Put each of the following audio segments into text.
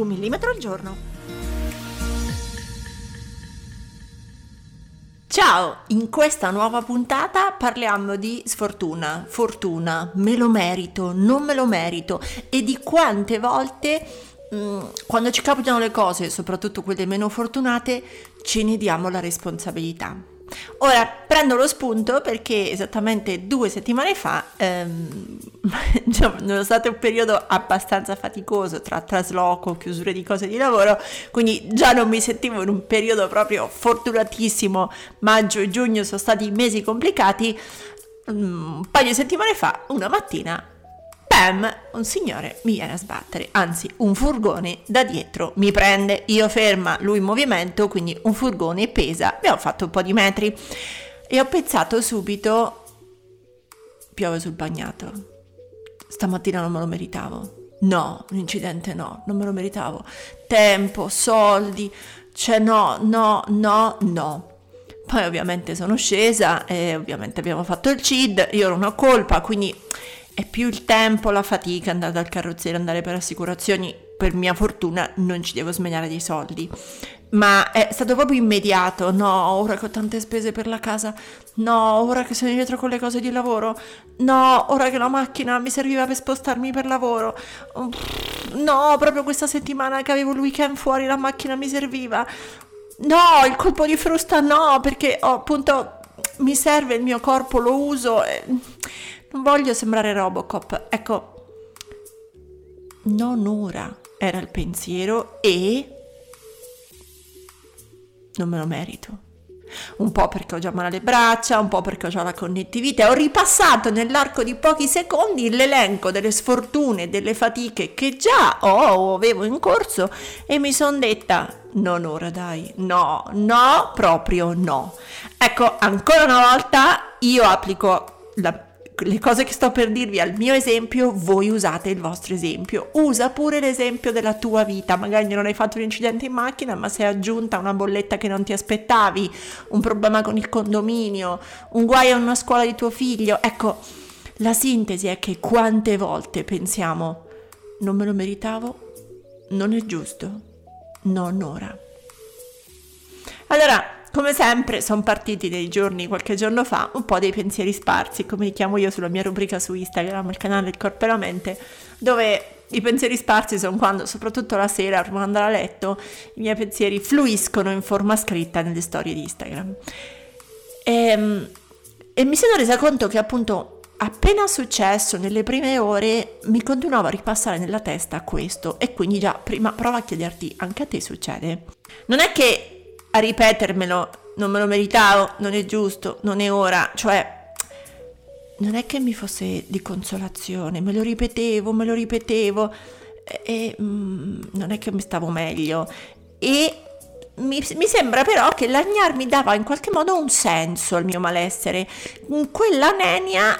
Un millimetro al giorno. Ciao, in questa nuova puntata parliamo di sfortuna, fortuna, me lo merito, non me lo merito e di quante volte mh, quando ci capitano le cose, soprattutto quelle meno fortunate, ce ne diamo la responsabilità. Ora prendo lo spunto perché esattamente due settimane fa, ehm, nonostante un periodo abbastanza faticoso tra trasloco, chiusure di cose di lavoro, quindi già non mi sentivo in un periodo proprio fortunatissimo, maggio e giugno sono stati mesi complicati, un paio di settimane fa, una mattina, Pam, un signore mi viene a sbattere, anzi un furgone da dietro mi prende, io ferma, lui in movimento, quindi un furgone pesa, abbiamo fatto un po' di metri e ho pensato subito, piove sul bagnato, stamattina non me lo meritavo. No, un incidente no, non me lo meritavo. Tempo, soldi, cioè no, no, no, no. Poi ovviamente sono scesa e ovviamente abbiamo fatto il CID, io non ho colpa, quindi è più il tempo, la fatica, andare dal carrozziere, andare per assicurazioni, per mia fortuna non ci devo smegnare dei soldi. Ma è stato proprio immediato, no, ora che ho tante spese per la casa, no, ora che sono indietro con le cose di lavoro, no, ora che la macchina mi serviva per spostarmi per lavoro, no, proprio questa settimana che avevo il weekend fuori la macchina mi serviva, no, il colpo di frusta no, perché oh, appunto mi serve il mio corpo, lo uso. E non voglio sembrare Robocop, ecco, non ora era il pensiero e non me lo merito. Un po' perché ho già male alle braccia, un po' perché ho già la connettività. Ho ripassato nell'arco di pochi secondi l'elenco delle sfortune, delle fatiche che già ho o avevo in corso e mi sono detta non ora dai, no, no, proprio no. Ecco, ancora una volta io applico la le cose che sto per dirvi al mio esempio, voi usate il vostro esempio. Usa pure l'esempio della tua vita. Magari non hai fatto un incidente in macchina, ma sei aggiunta una bolletta che non ti aspettavi, un problema con il condominio, un guaio in una scuola di tuo figlio. Ecco, la sintesi è che quante volte pensiamo non me lo meritavo, non è giusto, non ora. Allora, come sempre sono partiti nei giorni, qualche giorno fa, un po' dei pensieri sparsi, come li chiamo io sulla mia rubrica su Instagram, il canale Il Corpo e la Mente, dove i pensieri sparsi sono quando, soprattutto la sera, prima di andare a letto, i miei pensieri fluiscono in forma scritta nelle storie di Instagram. E, e mi sono resa conto che appunto appena successo nelle prime ore mi continuava a ripassare nella testa questo e quindi già prima prova a chiederti anche a te succede. Non è che a ripetermelo, non me lo meritavo, non è giusto, non è ora, cioè non è che mi fosse di consolazione, me lo ripetevo, me lo ripetevo e, e mm, non è che mi stavo meglio. E mi, mi, sembra però che l'agnarmi dava in qualche modo un senso al mio malessere, quella nenia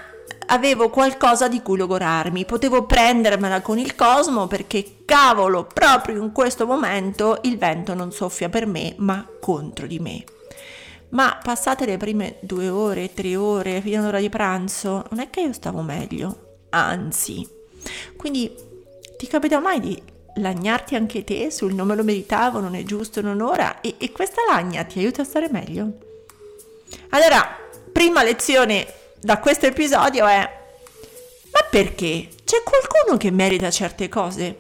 avevo qualcosa di cui logorarmi, potevo prendermela con il cosmo perché cavolo, proprio in questo momento il vento non soffia per me, ma contro di me. Ma passate le prime due ore, tre ore, fino all'ora di pranzo, non è che io stavo meglio, anzi. Quindi ti capita mai di lagnarti anche te sul non me lo meritavo, non è giusto, non ora? E, e questa lagna ti aiuta a stare meglio? Allora, prima lezione da questo episodio è ma perché? C'è qualcuno che merita certe cose?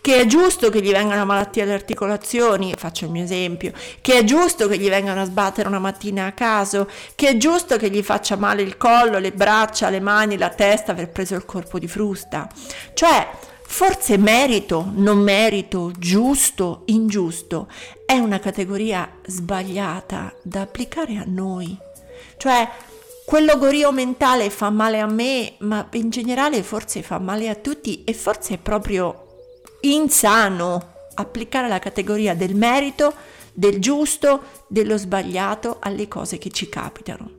Che è giusto che gli vengano malattie alle articolazioni, faccio il mio esempio, che è giusto che gli vengano a sbattere una mattina a caso, che è giusto che gli faccia male il collo, le braccia, le mani, la testa aver preso il corpo di frusta. Cioè, forse merito, non merito, giusto, ingiusto, è una categoria sbagliata da applicare a noi. Cioè, quello gorio mentale fa male a me, ma in generale forse fa male a tutti e forse è proprio insano applicare la categoria del merito, del giusto, dello sbagliato alle cose che ci capitano.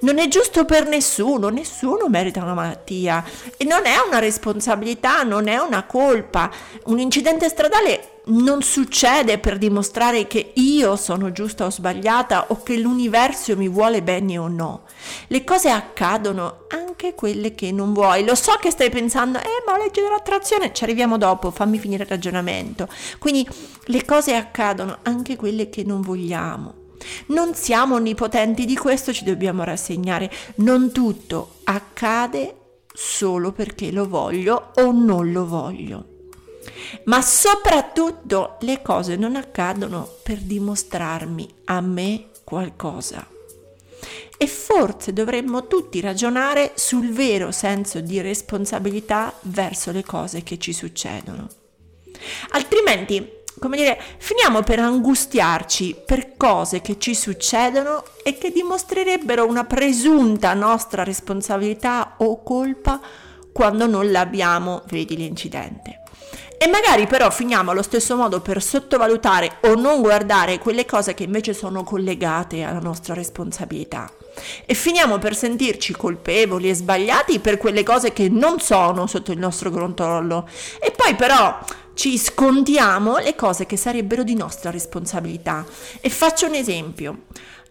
Non è giusto per nessuno, nessuno merita una malattia e non è una responsabilità, non è una colpa. Un incidente stradale non succede per dimostrare che io sono giusta o sbagliata o che l'universo mi vuole bene o no. Le cose accadono, anche quelle che non vuoi. Lo so che stai pensando, eh, ma la legge dell'attrazione, ci arriviamo dopo, fammi finire il ragionamento. Quindi le cose accadono, anche quelle che non vogliamo. Non siamo onnipotenti, di questo ci dobbiamo rassegnare. Non tutto accade solo perché lo voglio o non lo voglio. Ma soprattutto le cose non accadono per dimostrarmi a me qualcosa. E forse dovremmo tutti ragionare sul vero senso di responsabilità verso le cose che ci succedono. Altrimenti come dire, finiamo per angustiarci per cose che ci succedono e che dimostrerebbero una presunta nostra responsabilità o colpa quando non l'abbiamo, vedi l'incidente. E magari però finiamo allo stesso modo per sottovalutare o non guardare quelle cose che invece sono collegate alla nostra responsabilità. E finiamo per sentirci colpevoli e sbagliati per quelle cose che non sono sotto il nostro controllo. E poi però ci scontiamo le cose che sarebbero di nostra responsabilità. E faccio un esempio,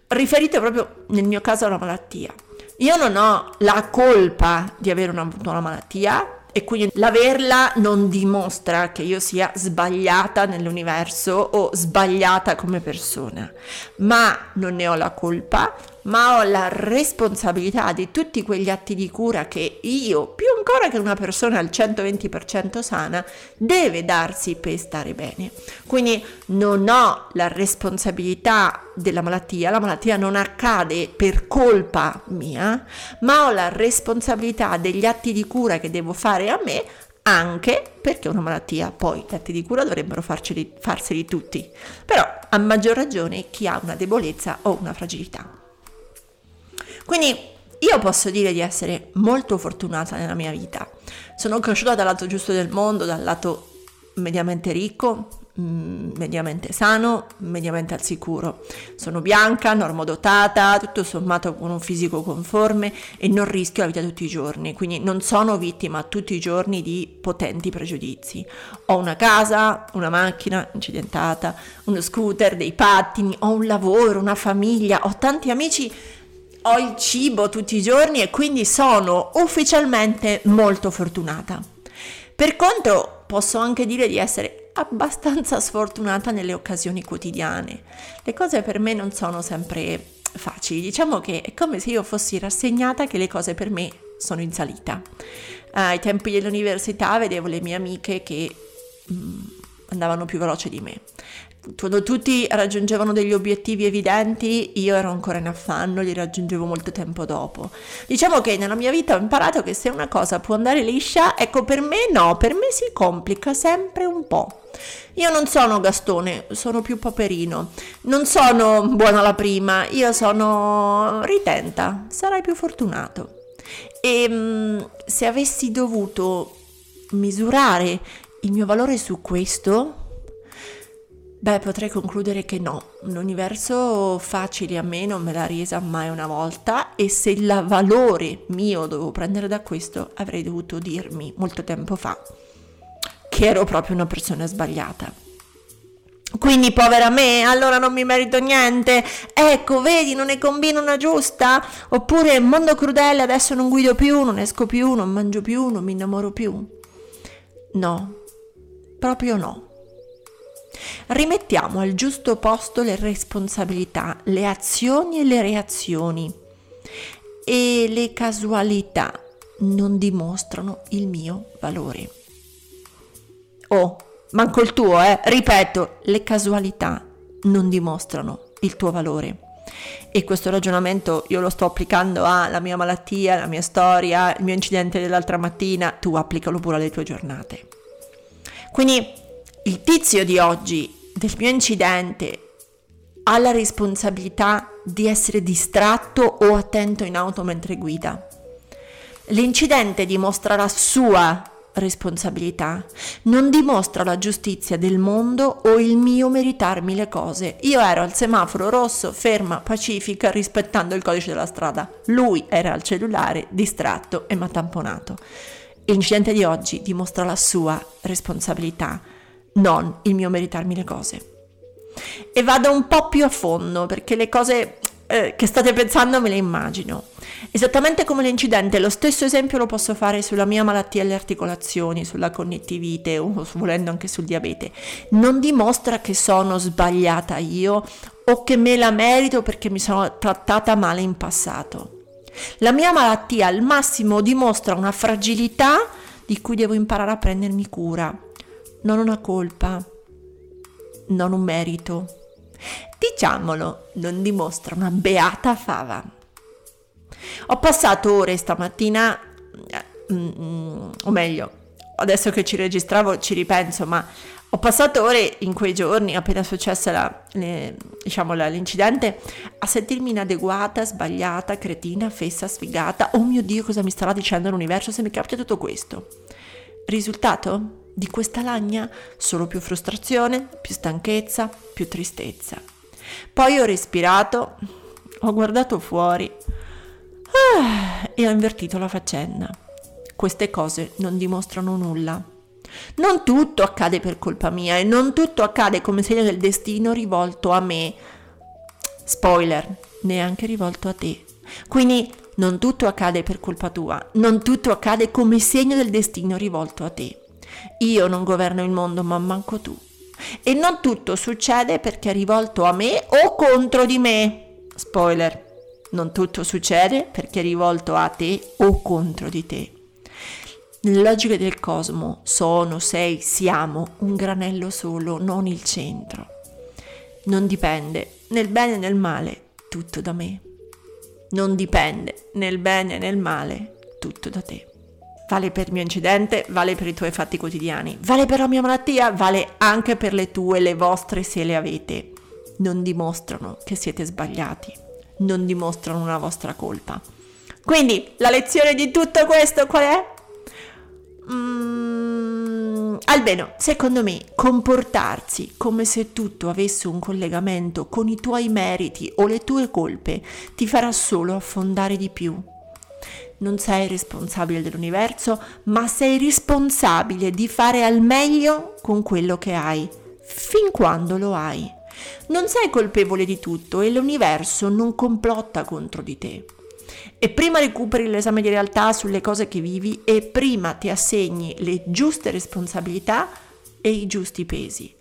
riferito proprio nel mio caso alla malattia. Io non ho la colpa di aver avuto una malattia e quindi l'averla non dimostra che io sia sbagliata nell'universo o sbagliata come persona, ma non ne ho la colpa ma ho la responsabilità di tutti quegli atti di cura che io, più ancora che una persona al 120% sana, deve darsi per stare bene. Quindi non ho la responsabilità della malattia, la malattia non accade per colpa mia, ma ho la responsabilità degli atti di cura che devo fare a me anche perché è una malattia, poi gli atti di cura dovrebbero farceli, farseli tutti, però a maggior ragione chi ha una debolezza o una fragilità. Quindi io posso dire di essere molto fortunata nella mia vita. Sono cresciuta dal lato giusto del mondo, dal lato mediamente ricco, mm, mediamente sano, mediamente al sicuro. Sono bianca, normodotata, tutto sommato con un fisico conforme e non rischio la vita tutti i giorni, quindi non sono vittima tutti i giorni di potenti pregiudizi. Ho una casa, una macchina incidentata, uno scooter, dei pattini, ho un lavoro, una famiglia, ho tanti amici ho il cibo tutti i giorni e quindi sono ufficialmente molto fortunata. Per contro posso anche dire di essere abbastanza sfortunata nelle occasioni quotidiane. Le cose per me non sono sempre facili, diciamo che è come se io fossi rassegnata che le cose per me sono in salita. Ai tempi dell'università vedevo le mie amiche che mm, andavano più veloce di me quando tutti raggiungevano degli obiettivi evidenti, io ero ancora in affanno, li raggiungevo molto tempo dopo. Diciamo che nella mia vita ho imparato che se una cosa può andare liscia, ecco per me no, per me si complica sempre un po'. Io non sono Gastone, sono più Paperino, non sono buona alla prima, io sono ritenta, sarai più fortunato. E mm, se avessi dovuto misurare il mio valore su questo, Beh, potrei concludere che no, un universo facile a me non me l'ha resa mai una volta e se il valore mio dovevo prendere da questo avrei dovuto dirmi molto tempo fa che ero proprio una persona sbagliata. Quindi povera me, allora non mi merito niente. Ecco, vedi, non ne combino una giusta? Oppure mondo crudele, adesso non guido più, non esco più, non mangio più, non mi innamoro più. No, proprio no. Rimettiamo al giusto posto le responsabilità, le azioni e le reazioni e le casualità non dimostrano il mio valore. Oh, manco il tuo, eh? Ripeto, le casualità non dimostrano il tuo valore. E questo ragionamento io lo sto applicando alla mia malattia, alla mia storia, il mio incidente dell'altra mattina, tu applicalo pure alle tue giornate. Quindi il tizio di oggi del mio incidente ha la responsabilità di essere distratto o attento in auto mentre guida. L'incidente dimostra la sua responsabilità, non dimostra la giustizia del mondo o il mio meritarmi le cose. Io ero al semaforo rosso, ferma, pacifica, rispettando il codice della strada. Lui era al cellulare, distratto e m'ha tamponato. L'incidente di oggi dimostra la sua responsabilità, non il mio meritarmi le cose. E vado un po' più a fondo perché le cose eh, che state pensando me le immagino. Esattamente come l'incidente, lo stesso esempio lo posso fare sulla mia malattia alle articolazioni, sulla connettivite o volendo anche sul diabete. Non dimostra che sono sbagliata io o che me la merito perché mi sono trattata male in passato. La mia malattia al massimo dimostra una fragilità di cui devo imparare a prendermi cura, non una colpa, non un merito. Diciamolo, non dimostra una beata fava. Ho passato ore stamattina, mm, mm, o meglio, adesso che ci registravo ci ripenso, ma ho passato ore in quei giorni, appena successa la, le, diciamo, la, l'incidente, a sentirmi inadeguata, sbagliata, cretina, fessa, sfigata. Oh mio Dio, cosa mi starà dicendo l'universo se mi capita tutto questo? Risultato di questa lagna? Solo più frustrazione, più stanchezza, più tristezza. Poi ho respirato, ho guardato fuori ah, e ho invertito la faccenda. Queste cose non dimostrano nulla. Non tutto accade per colpa mia e non tutto accade come segno del destino rivolto a me. Spoiler, neanche rivolto a te. Quindi non tutto accade per colpa tua, non tutto accade come segno del destino rivolto a te. Io non governo il mondo, ma manco tu. E non tutto succede perché è rivolto a me o contro di me. Spoiler, non tutto succede perché è rivolto a te o contro di te. Nelle logiche del cosmo sono, sei, siamo un granello solo, non il centro. Non dipende nel bene e nel male tutto da me. Non dipende nel bene e nel male tutto da te. Vale per il mio incidente, vale per i tuoi fatti quotidiani, vale per la mia malattia, vale anche per le tue, le vostre se le avete. Non dimostrano che siete sbagliati non dimostrano una vostra colpa. Quindi la lezione di tutto questo qual è? Mm, almeno, secondo me, comportarsi come se tutto avesse un collegamento con i tuoi meriti o le tue colpe ti farà solo affondare di più. Non sei responsabile dell'universo, ma sei responsabile di fare al meglio con quello che hai, fin quando lo hai. Non sei colpevole di tutto e l'universo non complotta contro di te. E prima recuperi l'esame di realtà sulle cose che vivi e prima ti assegni le giuste responsabilità e i giusti pesi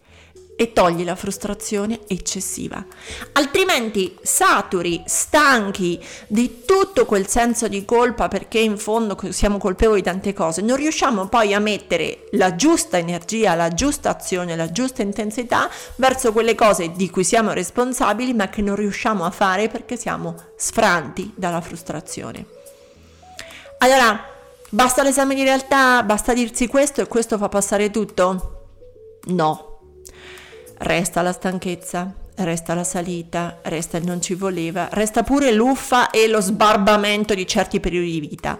e togli la frustrazione eccessiva. Altrimenti saturi, stanchi di tutto quel senso di colpa perché in fondo siamo colpevoli di tante cose, non riusciamo poi a mettere la giusta energia, la giusta azione, la giusta intensità verso quelle cose di cui siamo responsabili ma che non riusciamo a fare perché siamo sfranti dalla frustrazione. Allora, basta l'esame di realtà, basta dirsi questo e questo fa passare tutto? No, resta la stanchezza, resta la salita, resta il non ci voleva, resta pure l'uffa e lo sbarbamento di certi periodi di vita,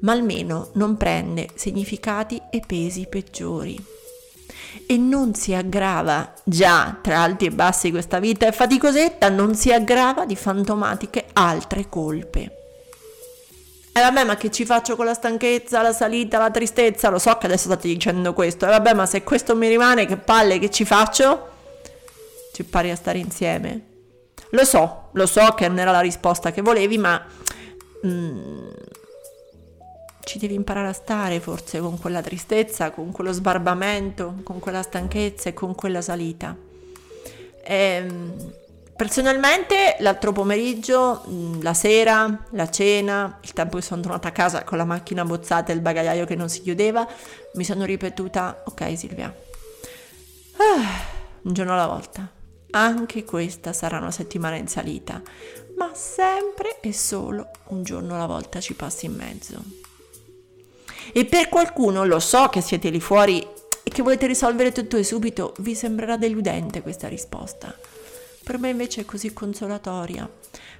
ma almeno non prende significati e pesi peggiori. E non si aggrava, già tra alti e bassi questa vita è faticosetta, non si aggrava di fantomatiche altre colpe. E eh vabbè, ma che ci faccio con la stanchezza, la salita, la tristezza? Lo so che adesso state dicendo questo. E eh vabbè, ma se questo mi rimane, che palle, che ci faccio? Ci pari a stare insieme? Lo so, lo so che non era la risposta che volevi, ma mm, ci devi imparare a stare forse con quella tristezza, con quello sbarbamento, con quella stanchezza e con quella salita. E, ehm, personalmente l'altro pomeriggio, mm, la sera, la cena, il tempo che sono tornata a casa con la macchina bozzata e il bagagliaio che non si chiudeva, mi sono ripetuta, ok Silvia, ah, un giorno alla volta anche questa sarà una settimana in salita, ma sempre e solo un giorno alla volta ci passi in mezzo. E per qualcuno, lo so che siete lì fuori e che volete risolvere tutto e subito, vi sembrerà deludente questa risposta. per me invece è così consolatoria,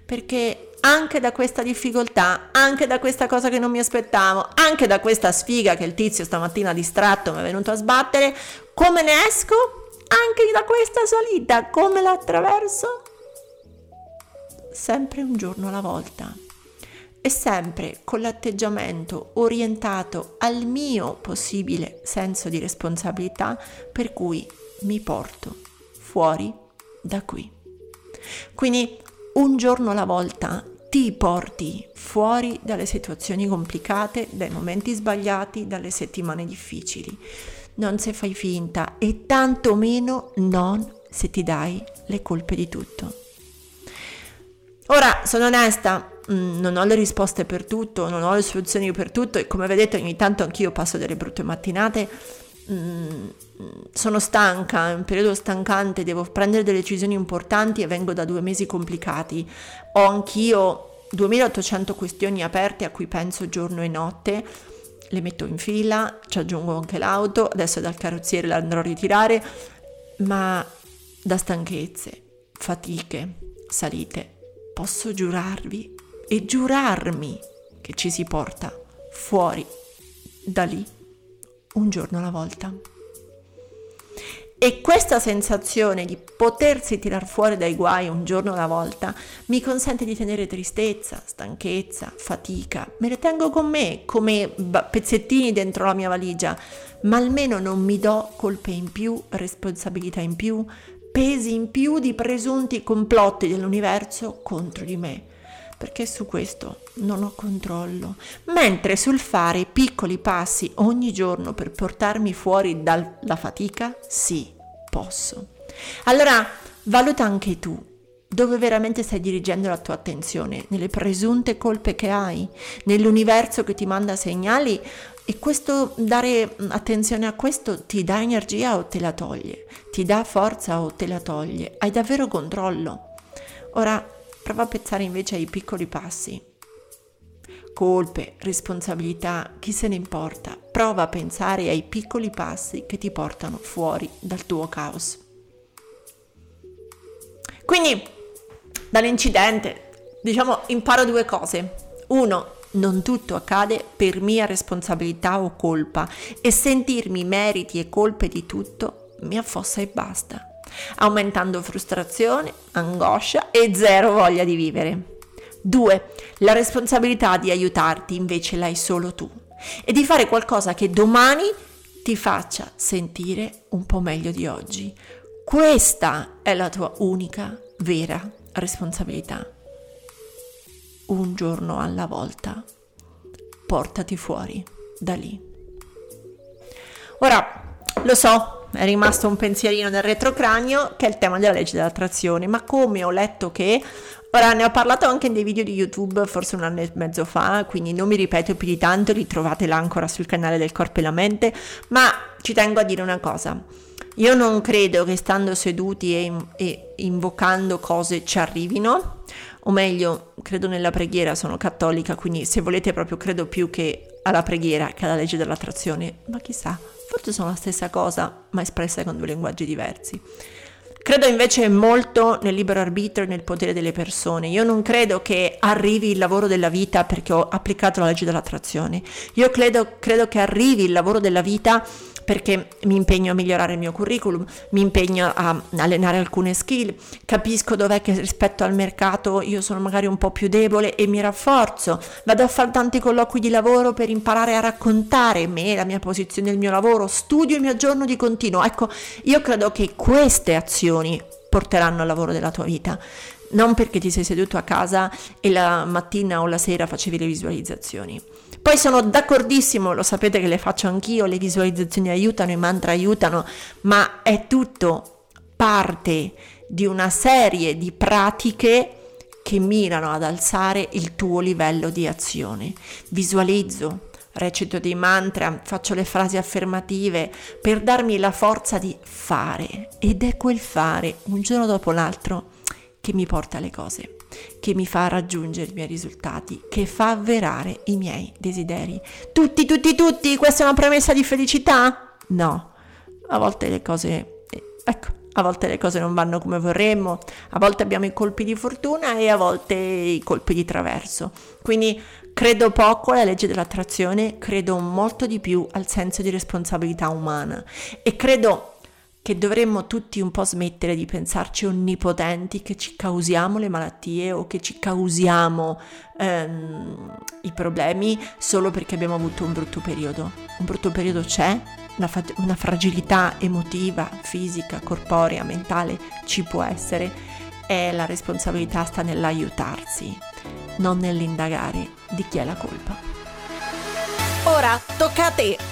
perché anche da questa difficoltà, anche da questa cosa che non mi aspettavo, anche da questa sfiga che il tizio stamattina distratto mi è venuto a sbattere, come ne esco? Anche da questa salita, come la attraverso? Sempre un giorno alla volta e sempre con l'atteggiamento orientato al mio possibile senso di responsabilità per cui mi porto fuori da qui. Quindi un giorno alla volta ti porti fuori dalle situazioni complicate, dai momenti sbagliati, dalle settimane difficili. Non se fai finta e tantomeno non se ti dai le colpe di tutto. Ora, sono onesta, mm, non ho le risposte per tutto, non ho le soluzioni per tutto e come vedete ogni tanto anch'io passo delle brutte mattinate, mm, sono stanca, è un periodo stancante, devo prendere delle decisioni importanti e vengo da due mesi complicati. Ho anch'io 2800 questioni aperte a cui penso giorno e notte, le metto in fila, ci aggiungo anche l'auto, adesso dal carrozziere la andrò a ritirare, ma da stanchezze, fatiche, salite posso giurarvi e giurarmi che ci si porta fuori da lì un giorno alla volta. E questa sensazione di potersi tirar fuori dai guai un giorno alla volta mi consente di tenere tristezza, stanchezza, fatica. Me le tengo con me come pezzettini dentro la mia valigia, ma almeno non mi do colpe in più, responsabilità in più, pesi in più di presunti complotti dell'universo contro di me, perché su questo non ho controllo, mentre sul fare piccoli passi ogni giorno per portarmi fuori dalla fatica, sì, posso. Allora, valuta anche tu dove veramente stai dirigendo la tua attenzione, nelle presunte colpe che hai, nell'universo che ti manda segnali? E questo dare attenzione a questo ti dà energia o te la toglie, ti dà forza o te la toglie, hai davvero controllo. Ora prova a pensare invece ai piccoli passi. Colpe, responsabilità, chi se ne importa? Prova a pensare ai piccoli passi che ti portano fuori dal tuo caos. Quindi, dall'incidente, diciamo, imparo due cose. Uno, non tutto accade per mia responsabilità o colpa e sentirmi meriti e colpe di tutto mi affossa e basta, aumentando frustrazione, angoscia e zero voglia di vivere. 2. La responsabilità di aiutarti invece l'hai solo tu e di fare qualcosa che domani ti faccia sentire un po' meglio di oggi. Questa è la tua unica vera responsabilità un giorno alla volta. Portati fuori da lì. Ora, lo so, è rimasto un pensierino nel retrocranio che è il tema della legge dell'attrazione, ma come ho letto che Ora ne ho parlato anche in dei video di YouTube forse un anno e mezzo fa, quindi non mi ripeto più di tanto, li trovate là ancora sul canale del Corpo e la Mente, ma ci tengo a dire una cosa. Io non credo che stando seduti e, e invocando cose ci arrivino, o meglio, credo nella preghiera, sono cattolica, quindi se volete proprio credo più che alla preghiera che alla legge dell'attrazione, ma chissà, forse sono la stessa cosa, ma espressa con due linguaggi diversi. Credo invece molto nel libero arbitrio e nel potere delle persone. Io non credo che arrivi il lavoro della vita perché ho applicato la legge dell'attrazione. Io credo, credo che arrivi il lavoro della vita perché mi impegno a migliorare il mio curriculum, mi impegno a allenare alcune skill, capisco dov'è che rispetto al mercato io sono magari un po' più debole e mi rafforzo, vado a fare tanti colloqui di lavoro per imparare a raccontare me, la mia posizione, il mio lavoro, studio e mi aggiorno di continuo. Ecco, io credo che queste azioni porteranno al lavoro della tua vita non perché ti sei seduto a casa e la mattina o la sera facevi le visualizzazioni. Poi sono d'accordissimo, lo sapete che le faccio anch'io, le visualizzazioni aiutano, i mantra aiutano, ma è tutto parte di una serie di pratiche che mirano ad alzare il tuo livello di azione. Visualizzo, recito dei mantra, faccio le frasi affermative per darmi la forza di fare ed è quel fare un giorno dopo l'altro che mi porta alle cose, che mi fa raggiungere i miei risultati, che fa avverare i miei desideri. Tutti, tutti, tutti, questa è una premessa di felicità? No, a volte le cose, ecco, a volte le cose non vanno come vorremmo, a volte abbiamo i colpi di fortuna e a volte i colpi di traverso. Quindi credo poco alla legge dell'attrazione, credo molto di più al senso di responsabilità umana e credo che dovremmo tutti un po' smettere di pensarci onnipotenti, che ci causiamo le malattie o che ci causiamo ehm, i problemi solo perché abbiamo avuto un brutto periodo. Un brutto periodo c'è, una, fa- una fragilità emotiva, fisica, corporea, mentale ci può essere e la responsabilità sta nell'aiutarsi, non nell'indagare di chi è la colpa. Ora tocca a te